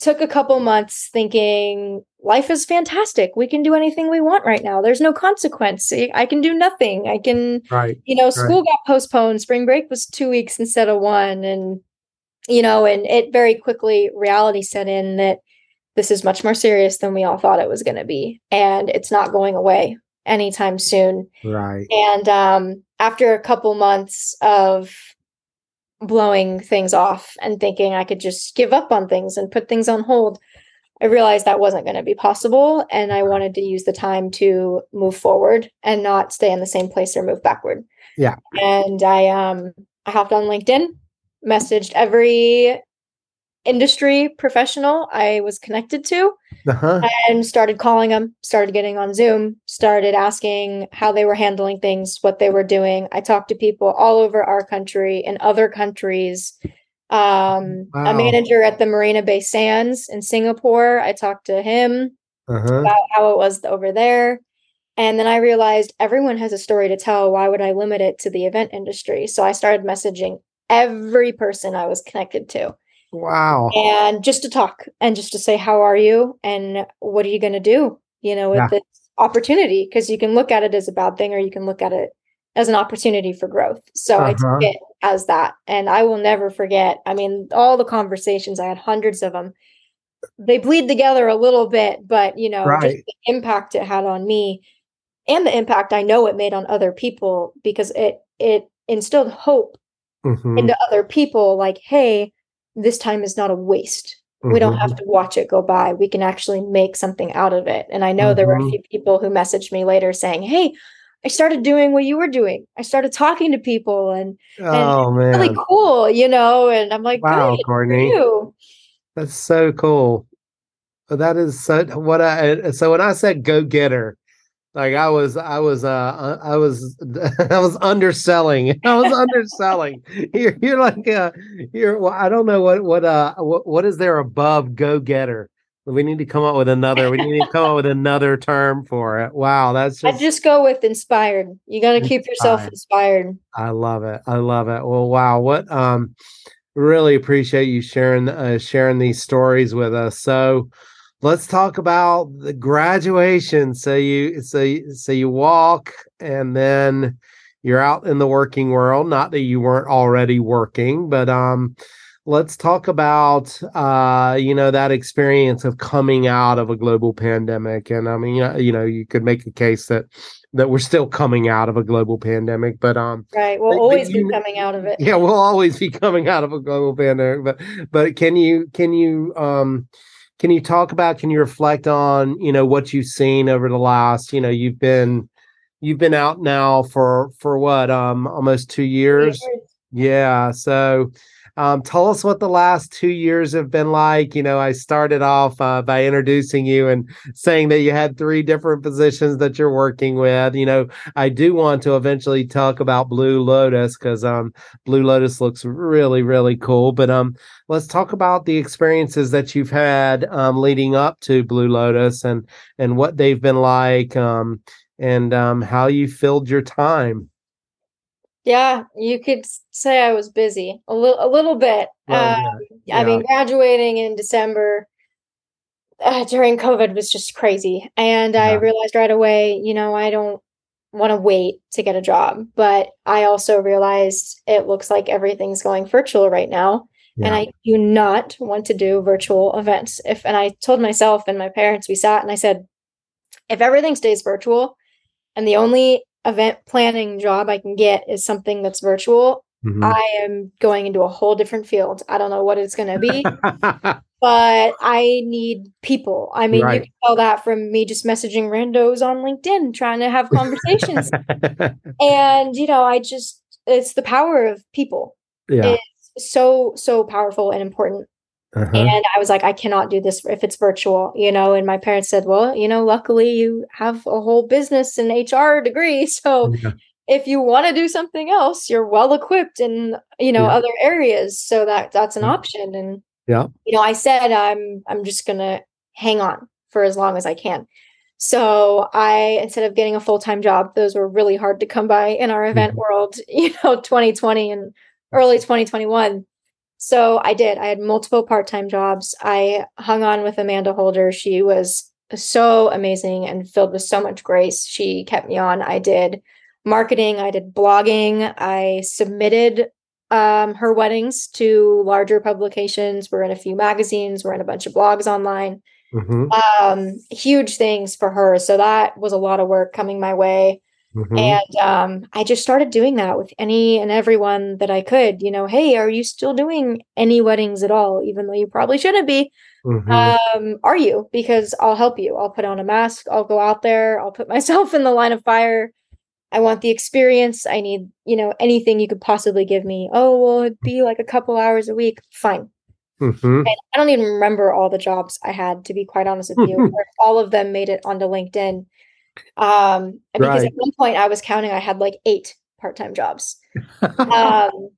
took a couple months thinking life is fantastic. We can do anything we want right now. There's no consequence. I can do nothing. I can Right. you know, school got postponed. Spring break was two weeks instead of one. And, you know, and it very quickly reality set in that this is much more serious than we all thought it was going to be. And it's not going away anytime soon. Right. And um, after a couple months of blowing things off and thinking I could just give up on things and put things on hold, I realized that wasn't going to be possible. And I wanted to use the time to move forward and not stay in the same place or move backward. Yeah. And I um I hopped on LinkedIn, messaged every industry professional I was connected to Uh-huh. and started calling them, started getting on Zoom, started asking how they were handling things, what they were doing. I talked to people all over our country and other countries. Um, Wow. A manager at the Marina Bay Sands in Singapore, I talked to him Uh-huh. about how it was over there. And then I realized everyone has a story to tell. Why would I limit it to the event industry? So I started messaging every person I was connected to Wow. and just to talk and just to say how are you and what are you going to do you know with Yeah. this opportunity because you can look at it as a bad thing or you can look at it as an opportunity for growth so i Uh-huh. took it as that and i will never forget i mean all the conversations i had hundreds of them they bleed together a little bit but you know just Right. the impact it had on me and the impact i know it made on other people because it it instilled hope Mhm. into other people like hey this time is not a waste we don't have to watch it go by we can actually make something out of it and i know there were a Mhm. few people who messaged me later saying hey i started doing what you were doing i started talking to people and Oh really man. cool you know and i'm like Wow, Courtney. That's so cool. But That is so what I so when I said go getter, like I was I was uh I was (laughs) I was underselling. I was underselling. (laughs) You're you're like uh you're well, I don't know what what uh what, what is there above go getter? We need to come up with another. We need to come up with another term for it. Wow, that's i just just go with inspired you got to keep yourself Inspired. inspired I love it. I love it. Well, wow, what um really appreciate you sharing uh, sharing these stories with us. So let's talk about the graduation. So you so you, so you walk and then you're out in the working world. Not that you weren't already working, but um let's talk about uh, you know that experience of coming out of a global pandemic. And I mean, you know, you know, you could make a case that that we're still coming out of a global pandemic, but um, right, we'll but- but always you- be coming out of it. yeah, we'll always be coming out of a global pandemic. But but can you can you um can you talk about can you reflect on you know what you've seen over the last you know you've been you've been out now for for what um almost two years. Yeah so um tell us what the last two years have been like. You know i started off uh, by introducing you and saying that you had three different positions that you're working with. You know i do want to eventually talk about blue lotus because um blue lotus looks really really cool. But um let's talk about the experiences that you've had um leading up to blue lotus and and what they've been like um and um how you filled your time Yeah, you could say I was busy a little, a little bit. Well, Um, yeah, I mean, graduating in December uh, during COVID was just crazy, and I realized right away, you know, I don't want to wait to get a job, but I also realized it looks like everything's going virtual right now, and I do not want to do virtual events. If and I told myself and my parents, we sat and I said, if everything stays virtual, and the only event planning job I can get is something that's virtual, Mhm. I am going into a whole different field. I don't know what it's going to be, (laughs) but I need people. I mean, you can tell that from me just messaging randos on LinkedIn trying to have conversations. (laughs) and, you know, I just, it's the power of people. yeah It's so, so powerful and important. Uh-huh. And I was like, I cannot do this if it's virtual, you know. And my parents said, Well, you know, luckily you have a whole business and HR degree. (laughs) So Yeah. if you want to do something else, you're well equipped in, you know, Yeah. other areas. So that that's an option. And Yeah. you know, I said I'm I'm just gonna hang on for as long as I can. So I instead of getting a full-time job, those were really hard to come by in our event Mhm. world, (laughs) you know, 2020 and early 2021. So I did. I had multiple part-time jobs. I hung on with Amanda Holder. She was so amazing and filled with so much grace. She kept me on. I did marketing, I did blogging, I submitted um, her weddings to larger publications. We're in a few magazines, we're in a bunch of blogs online. Mhm, Um, huge things for her. So that was a lot of work coming my way. Mhm. And um, I just started doing that with any and everyone that I could. You know, hey, are you still doing any weddings at all? Even though you probably shouldn't be. Mhm. Um, are you? Because I'll help you. I'll put on a mask. I'll go out there. I'll put (laughs) myself in the line of fire. I want the experience. I need, you know, anything you could possibly give me. Oh, well, it'd be like a couple hours a week. Fine. Mhm. And I don't even remember all the jobs I had, to be quite honest with you. (laughs) all of them made it onto LinkedIn. Um, because Right. at one point I was counting, I had like eight part-time jobs. (laughs) Um,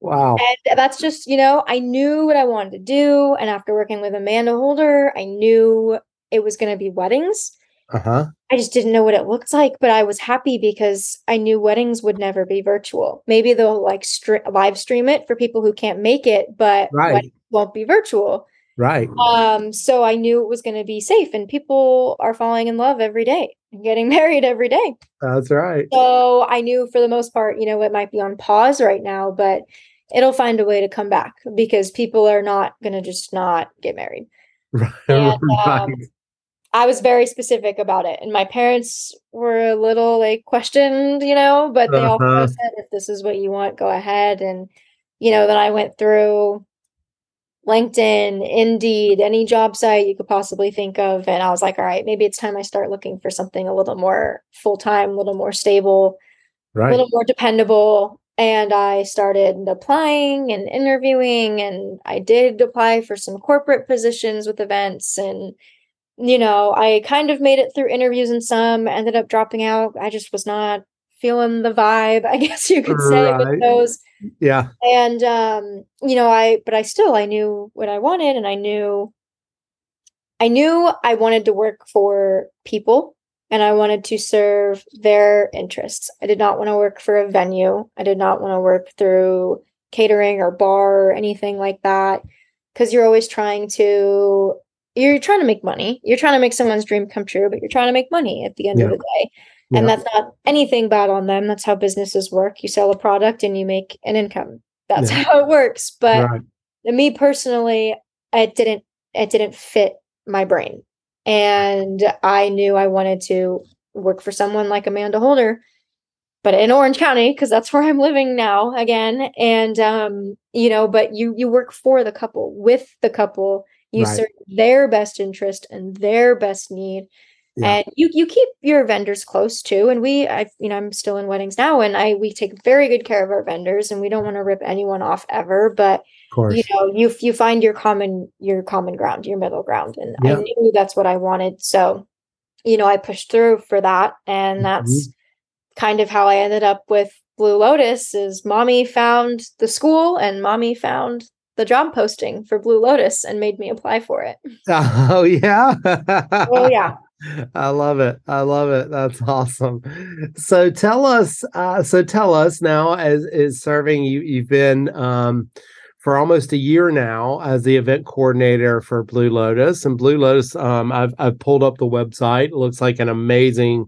wow and that's just, you know, I knew what I wanted to do. And after working with Amanda Holder, I knew it was going to be weddings. uh-huh I just didn't know what it looked like, but I was happy because I knew weddings would never be virtual. Maybe they'll like stri- live stream it for people who can't make it, but Right. won't be virtual. right Um, so I knew it was going to be safe, and people are falling in love every day getting (laughs) married every day. that's right So I knew for the most part, you know, it might be on pause right now, but it'll find a way to come back because people are not going to just not get married. (laughs) right, And, um, I was very specific about it, and my parents were a little like questioned, you know, but they all Uh-huh. said, if this is what you want, go ahead. And, you know, then I went through LinkedIn, Indeed, any job site you could possibly think of. And I was like, all right, maybe it's time I start looking for something a little more full time, a little more stable, a little more dependable. And I started applying and interviewing, and I did apply for some corporate positions with events. And, you know, I kind of made it through interviews and some ended up dropping out. I just was not feeling the vibe, I (laughs) guess you could say, Right. with those. Yeah. And um you know i but i still i knew what i wanted and i knew i knew i wanted to work for people and i wanted to serve their interests. I did not want to work for a venue. I did not want to work through catering or bar or anything like that because you're always trying to you're trying to make money. You're trying to make someone's dream come true but you're trying to make money at the end of the day and that's not anything bad on them that's how businesses work you sell a product and you make an income that's Yeah. (laughs) how it works but right me personally, it didn't it didn't fit my brain. And I knew I wanted to work for someone like Amanda Holder, but in Orange County, because that's where I'm living now again. And um, you know, but you you work for the couple, with the couple, you right. serve their best interest and their best need. Yeah. And you you keep your vendors close too. And we I you know, I'm still in weddings now and I we take very good care of our vendors and we don't want to rip anyone off ever, but you know, you you find your common your common ground, your middle ground. And yeah. I knew that's what I wanted. So, you know, I pushed through for that. And that's mm-hmm. kind of how I ended up with Blue Lotus is mommy found the school and mommy found the job posting for Blue Lotus and made me apply for it. (laughs) Oh yeah. oh yeah. I love it. I love it. That's awesome. So tell us, uh, so tell us now as is serving you you've been um for almost a year now as the event coordinator for Blue Lotus. And Blue Lotus, um, I've I've pulled up the website. It looks like an amazing,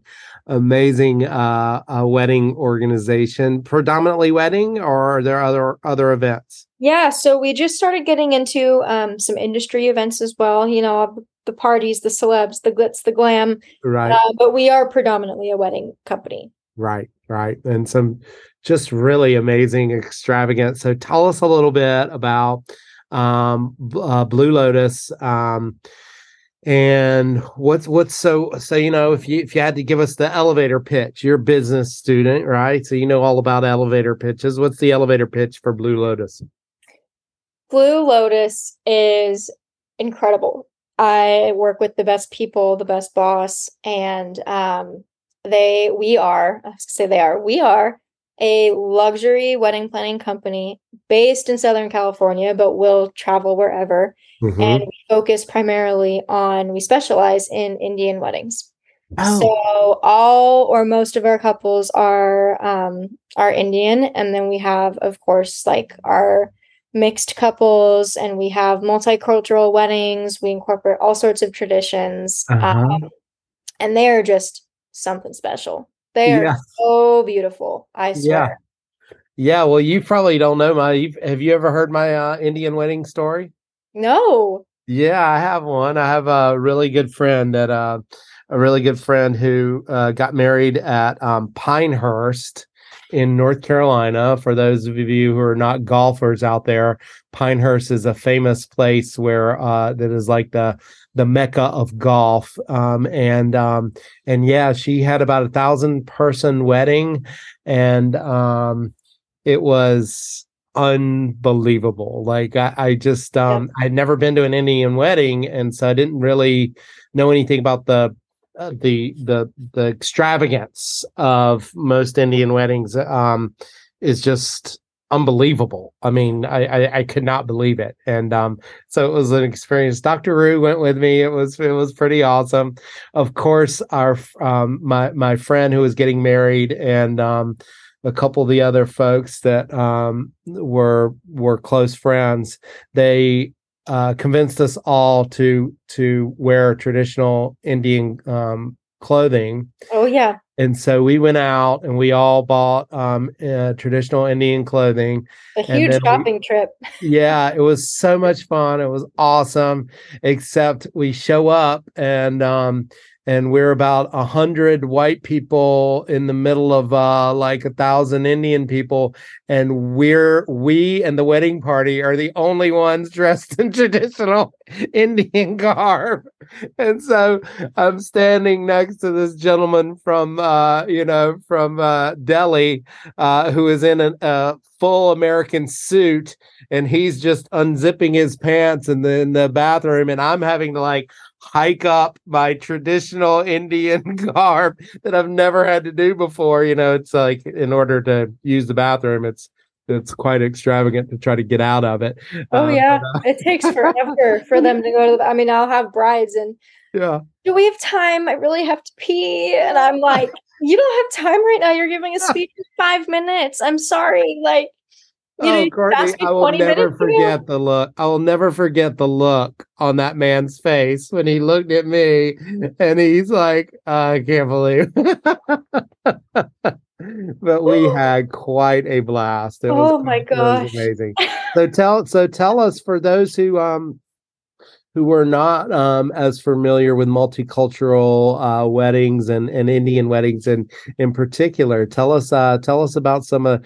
amazing uh, wedding organization. Predominantly wedding, or are there other other events? Yeah, so we just started getting into um, some industry events as well. You know, the parties, the celebs, the glitz, the glam. Right. Uh, but we are predominantly a wedding company. Right, right, and some just really amazing, extravagant. So tell us a little bit about um, uh, Blue Lotus. Um, and what's what's so so you know if you if you had to give us the elevator pitch you're a business student right so you know all about elevator pitches what's the elevator pitch for blue lotus blue lotus is incredible i work with the best people the best boss and um they we are i say they are we are a luxury wedding planning company based in Southern California, but will travel wherever. Mm-hmm. And we focus primarily on, we specialize in Indian weddings. Oh. So all or most of our couples are um, are Indian, and then we have, of course, like our mixed couples, and we have multicultural weddings. We incorporate all sorts of traditions, uh-huh. um, and they are just something special. They are yeah. so beautiful. I swear. Yeah. yeah. Well, you probably don't know my. Have you ever heard my uh, Indian wedding story? No. Yeah, I have one. I have a really good friend that uh, a really good friend who uh, got married at um, Pinehurst in North Carolina. For those of you who are not golfers out there, Pinehurst is a famous place where uh, that is like the the mecca of golf. Um, and um, and yeah, she had about a thousand person wedding, and um, it was unbelievable. Like I, I just um, I'd never been to an Indian wedding, and so I didn't really know anything about the the the the extravagance of most Indian weddings. Um, is just unbelievable. I mean, I, I, I could not believe it, and um, so it was an experience. Dr. Rue went with me. It was it was pretty awesome. Of course, our um my my friend who was getting married and um a couple of the other folks that um were were close friends. They uh, convinced us all to to wear traditional Indian um, clothing. Oh yeah. And so we went out and we all bought um, uh, traditional Indian clothing. A huge shopping we, trip. yeah, (laughs) it was so much fun. It was awesome. Except we show up and um, and we're about a hundred white people in the middle of uh, like a thousand Indian people, and we're we and the wedding party are the only ones (laughs) dressed in traditional (laughs) Indian garb, and so I'm standing next to this gentleman from uh, you know from uh, Delhi uh, who is in a, a full American suit, and he's just unzipping his pants in the in the bathroom, and I'm having to like hike up my traditional Indian (laughs) garb that I've never had to do before. You know, it's like in order to use the bathroom, it's it's quite extravagant to try to get out of it. Oh um, yeah, but, uh, it takes (laughs) forever for them to go to the. I mean, I'll have brides and yeah. Do we have time? I really have to pee, and I'm like, you don't have time right now. You're giving a speech in five minutes. I'm sorry, like. You oh, know, Courtney, I will never forget ago. the look. I will never forget the look on that man's face when he looked at me and he's like, I can't believe. (laughs) but we had quite a blast. It Oh was, my it was gosh. amazing. So tell so tell us for those who um who were not um as familiar with multicultural uh weddings and and Indian weddings and in particular, tell us uh tell us about some uh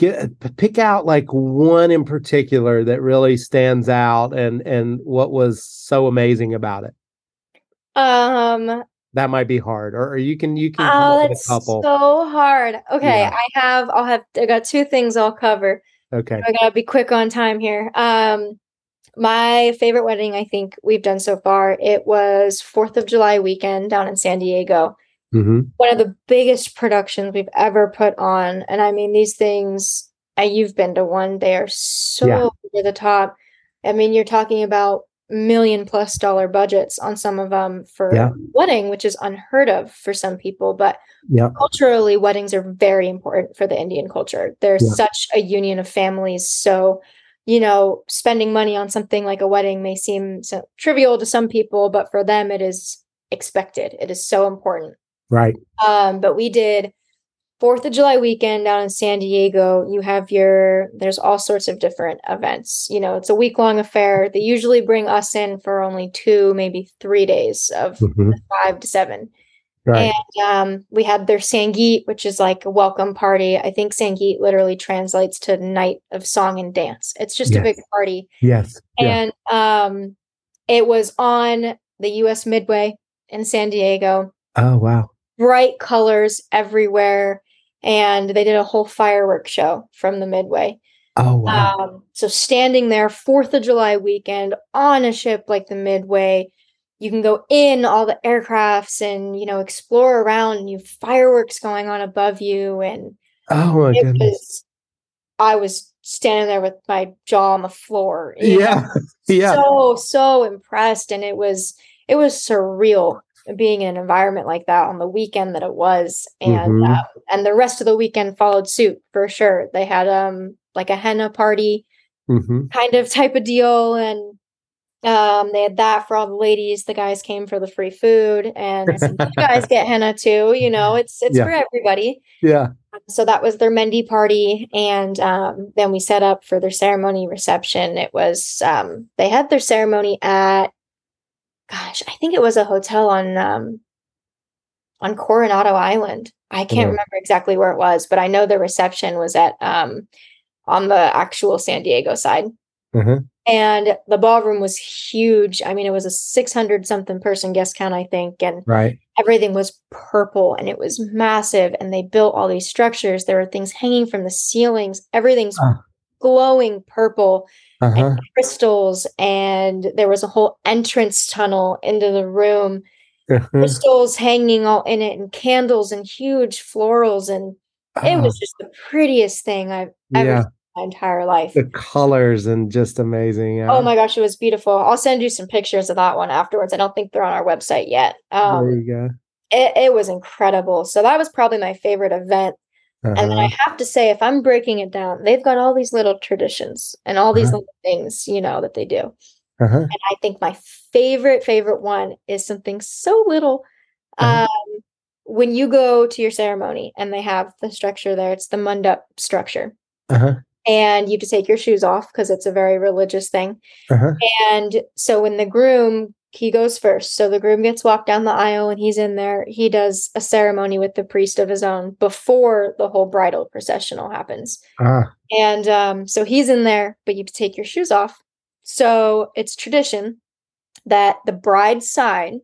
get pick out like one in particular that really stands out and and what was so amazing about it. Um, That might be hard, or, or you can you can oh, that's a couple. so hard. Okay, Yeah. I have, I'll have, I got two things I'll cover. okay. I gotta be quick on time here. Um, my favorite wedding I think we've done so far. It was Fourth of July weekend down in San Diego. Hmm One of the biggest productions we've ever put on, and I mean these things. You've been to one; they are so Yeah. over the top. I mean, you're talking about million plus dollar budgets on some of them for Yeah. wedding, which is unheard of for some people, but Yeah. culturally weddings are very important for the indian culture they're Yeah. such a union of families so you know spending money on something like a wedding may seem so trivial to some people but for them it is expected it is so important Right. um but we did fourth of july weekend down in san diego you have your there's all sorts of different events you know it's a week long affair they usually bring us in for only two maybe three days of Mhm. five to seven Right. and um, we had their Sangeet, which is like a welcome party. I think Sangeet literally translates to night of song and dance. It's just a big party. yes. Yeah. And um, it was on the US Midway in San Diego, Oh wow. Bright colors everywhere. And they did a whole fireworks show from the Midway. Oh wow. Um, so standing there, Fourth of July weekend on a ship like the Midway, you can go in all the aircrafts and you know explore around. And you have fireworks going on above you, and oh my goodness. was. I was standing there with my jaw on the floor. you know, Yeah. (laughs) yeah. so so impressed, and it was it was surreal being in an environment like that on the weekend that it was, and Mhm. uh, and the rest of the weekend followed suit for sure. They had um like a henna party hmm kind of type of deal. And um they had that for all the ladies. The guys came for the free food. And said, (laughs) you guys get henna too you know it's it's Yeah. for everybody. Yeah. so that was their Mehndi party. And um then we set up for their ceremony reception. It was um they had their ceremony at gosh i think it was a hotel on um on coronado island i can't Yeah. remember exactly where it was but i know the reception was at um on the actual san diego side Uh-huh. and the ballroom was huge. I mean, it was a 600 something person guest count, I think, and Right. everything was purple and it was massive. And they built all these structures. There were things hanging from the ceilings, everything's Ah. Glowing purple Uh-huh. and crystals. And there was a whole entrance tunnel into the room, Uh-huh. crystals hanging all in it, and candles and huge florals. And it was just the prettiest thing I've ever yeah. seen my entire life. The colors and just amazing. Yeah. Oh my gosh, it was beautiful. I'll send you some pictures of that one afterwards. I don't think they're on our website yet. there Um, you go. it, it was incredible. So that was probably my favorite event. And then I Uh-huh. have to say, if I'm breaking it down, they've got all these little traditions and all these Uh-huh. little things, you know, that they do. Uh-huh. And I think my favorite, favorite one is something so little. Uh-huh. Um, when you go to your ceremony and they have the structure there, it's the mandap structure. Uh-huh. And you have to take your shoes off because it's a very religious thing. Uh-huh. And so when the groom he goes first, so the groom gets walked down the aisle and he's in there. He does a ceremony with the priest of his own before the whole bridal processional happens. Ah. And um, so he's in there, but you take your shoes off. So it's tradition that the bride's side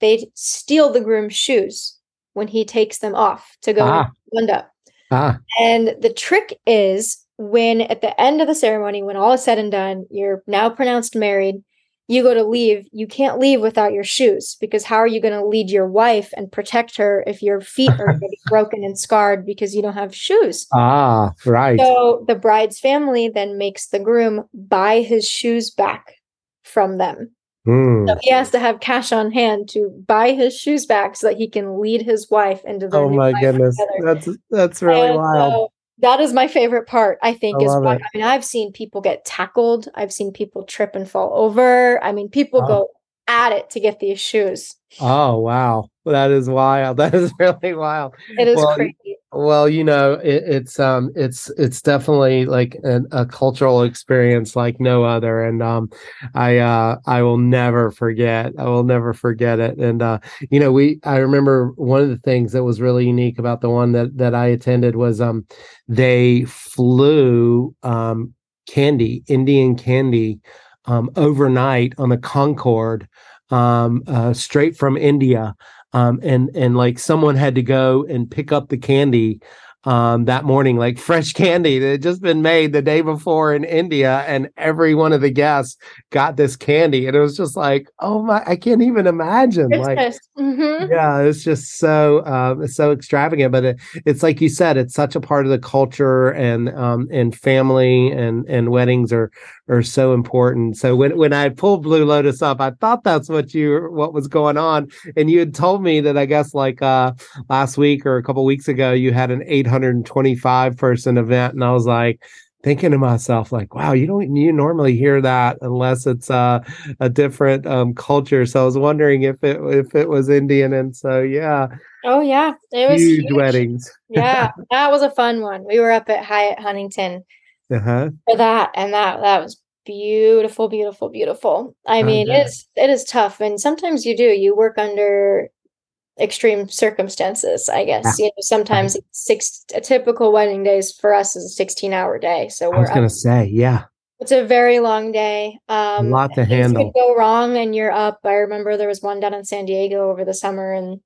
they steal the groom's shoes when he takes them off to go Ah. up. Ah. And the trick is when at the end of the ceremony, when all is said and done, you're now pronounced married, you go to leave, you can't leave without your shoes because how are you going to lead your wife and protect her if your feet are (laughs) be broken and scarred because you don't have shoes? Ah. Right. So the bride's family then makes the groom buy his shoes back from them. Mm. So he has to have cash on hand to buy his shoes back so that he can lead his wife into the Oh my goodness. together. That's that's really And wild. so that is my favorite part, I think, I is why. I mean I've seen people get tackled, I've seen people trip and fall over. I mean, people Wow. go at it to get these shoes. Oh wow. That is wild. (laughs) That is really wild. It is Well, crazy. Well, you know, it, it's um, it's it's definitely like an, a cultural experience like no other, and um, I uh, I will never forget. I will never forget it. And uh, you know, we I remember one of the things that was really unique about the one that that I attended was um, they flew um, candy, Indian candy, um, overnight on the Concorde, um, uh, straight from India um, and and like someone had to go and pick up the candy um, that morning, like fresh candy that had just been made the day before in India, and every one of the guests got this candy, and it was just like, oh my, I can't even imagine. Like, mm-hmm. yeah, it's just so um, so extravagant, but it, it's like you said, it's such a part of the culture, and um, and family and and weddings are are so important. So when when I pulled Blue Lotus up, I thought that's what you what was going on, and you had told me that I guess like uh, last week or a couple weeks ago you had an 825 person event, and I was like thinking to myself like wow you don't you normally hear that unless it's uh, a different um, culture. So i was wondering if it if it was indian. And so yeah. Oh yeah. It was huge, huge. weddings. Yeah (laughs) that was a fun one. We were up at hyatt huntington uh-huh. for that and that that was beautiful beautiful beautiful. I mean it is it is tough and sometimes you do. You work under extreme circumstances i guess. Yeah. you know sometimes six a typical wedding days for us is a 16 hour day. So we're i was gonna say yeah. It's a very long day. Um a lot to handle could go wrong and you're up. I remember there was one down in san diego over the summer and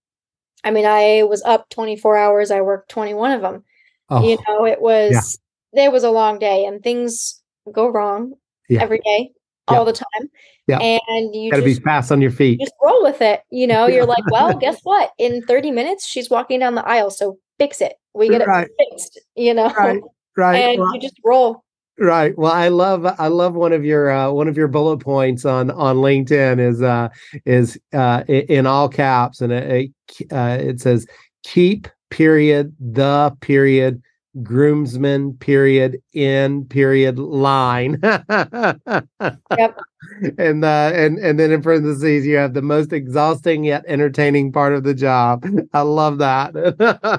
i mean i was up 24 hours. I worked 21 of them oh, you know it was yeah. it was a long day and things go wrong yeah. every day, all the time. Yeah. And you gotta be fast on your feet. Just roll with it. You know, (laughs) you're like, well, guess what? In 30 minutes, she's walking down the aisle. So fix it. We get right. it fixed, you know. Right. Right. And well, you just roll. Right. Well, I love I love one of your uh, one of your bullet points on on LinkedIn is uh is uh in all caps and it uh, it says keep period the period groomsman period in period line. Yep. (laughs) And uh and and then in parentheses you have the most exhausting yet entertaining part of the job. (laughs) I love that.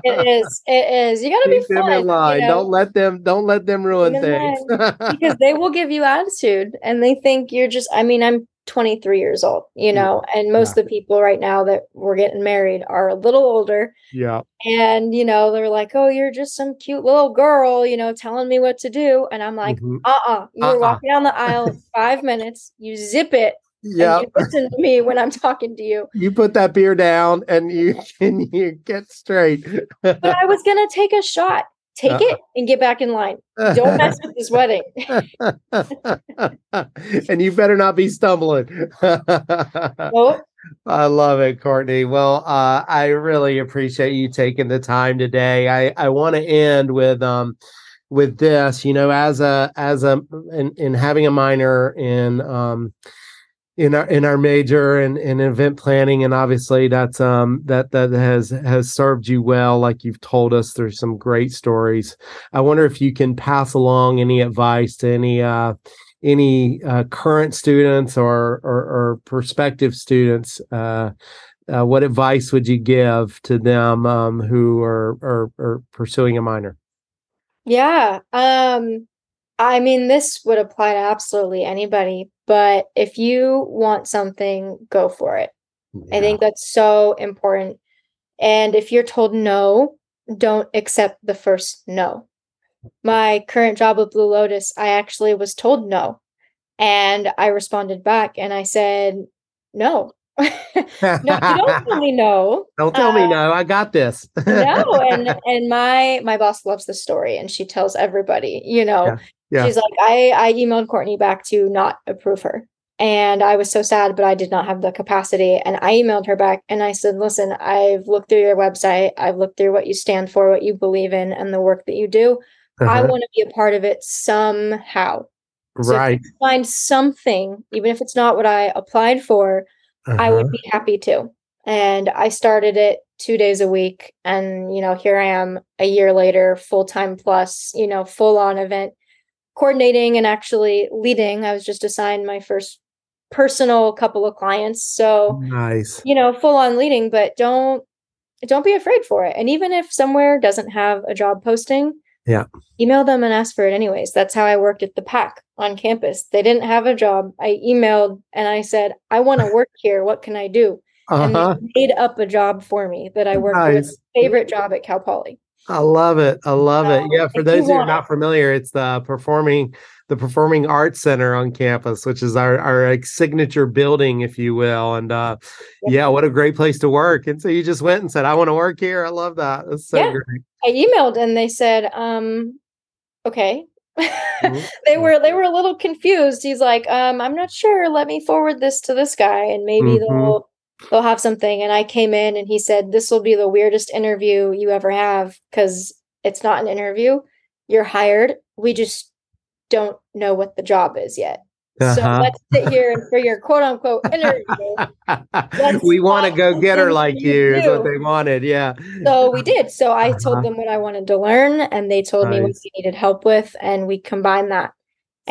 It is. It is. You gotta Keep be fun, in line. You know? don't let them don't let them ruin things. because they will give you attitude and they think you're just i mean i'm 23 years old, you know, yeah. and most yeah. of the people right now that we're getting married are a little older. Yeah. And, you know, they're like, oh, you're just some cute little girl, you know, telling me what to do. And I'm like, mm-hmm. uh uh-uh. uh. You uh-uh. walking down the aisle in (laughs) five minutes, you zip it. Yeah. You listen to me when I'm talking to you. You put that beer down and you (laughs) and you get straight. but I was gonna take a shot take it and get back in line. Don't mess with this wedding. (laughs) and you better not be stumbling. (laughs) nope. I love it, Courtney. Well, uh, I really appreciate you taking the time today. I, I want to end with um with this, you know, as a as a in, in having a minor in um in our in our major and in event planning. And obviously that's um that that has has served you well. Like you've told us there's some great stories. I wonder if you can pass along any advice to any uh any uh, current students or, or, or prospective students uh, uh, what advice would you give to them um, who are, are, are pursuing a minor? Yeah um I mean, this would apply to absolutely anybody, but if you want something, go for it. Yeah. I think that's so important. And if you're told no, don't accept the first no. My current job with Blue Lotus, I actually was told no. And I responded back and I said, no. (laughs) no, you don't tell me no. (laughs) Don't tell uh, me no. I got this. no, and (laughs) and my my boss loves the story, and she tells everybody, you know, yeah. Yeah. She's like, I, I emailed Courtney back to not approve her. And I was so sad, but I did not have the capacity. And I emailed her back and I said, Listen, I've looked through your website. I've looked through what you stand for, what you believe in, and the work that you do. Uh-huh. I want to be a part of it somehow. Right. So find something, even if it's not what I applied for, uh-huh. I would uh-huh. be happy to. And I started it two days a week. And, you know, here I am a year later, full time plus, you know, full on event coordinating and actually leading. I was just assigned my first personal couple of clients. So nice. You know, full on leading, but don't don't be afraid for it. And even if somewhere doesn't have a job posting, yeah, email them and ask for it anyways. That's how I worked at the PAC on campus. They didn't have a job. I emailed and I said, I want to work here. What can I do? Uh-huh. And they made up a job for me that I worked Nice. with. Favorite job at Cal Poly. I love it. I love it. Yeah, for those you who are not familiar, it's the performing the Performing Arts Center on campus, which is our our like, signature building, if you will. And uh Yep. yeah, what a great place to work. And so you just went and said, I want to work here. I love that. That's so Yeah. great. I emailed and they said, um, okay. Mhm. (laughs) they were they were a little confused. He's like, um, I'm not sure. Let me forward this to this guy and maybe Mhm. they'll they'll have something. And I came in and he said, This will be the weirdest interview you ever have because it's not an interview. You're hired. We just don't know what the job is yet. So Uh-huh. let's sit here and for your quote unquote (laughs) interview. we want to go get her like you is what they wanted. Yeah. So we did. So I Uh-huh. told them what I wanted to learn, and they told me what we needed help with, and we combined that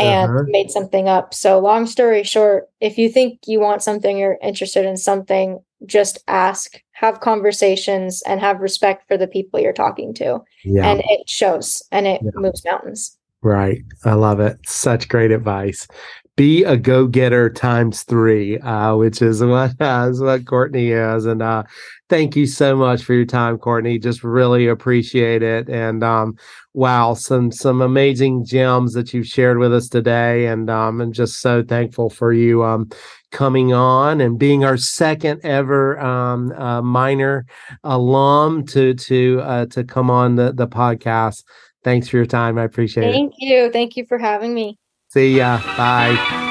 and Uh-huh. made something up. So long story short, if you think you want something, you're interested in something, just ask, have conversations, and have respect for the people you're talking to, Yeah. and it shows and it Yeah. moves mountains. Right. I love it. Such great advice. Be a go getter times three, uh, which is what, uh, (laughs) is what Courtney is. And uh, thank you so much for your time, Courtney. Just really appreciate it. And um, wow, some some amazing gems that you've shared with us today. And um, I'm just so thankful for you um, coming on and being our second ever um, uh, minor alum to to uh, to come on the the podcast. Thanks for your time. I appreciate it. Thank you. Thank you for having me. See ya. Bye. Bye.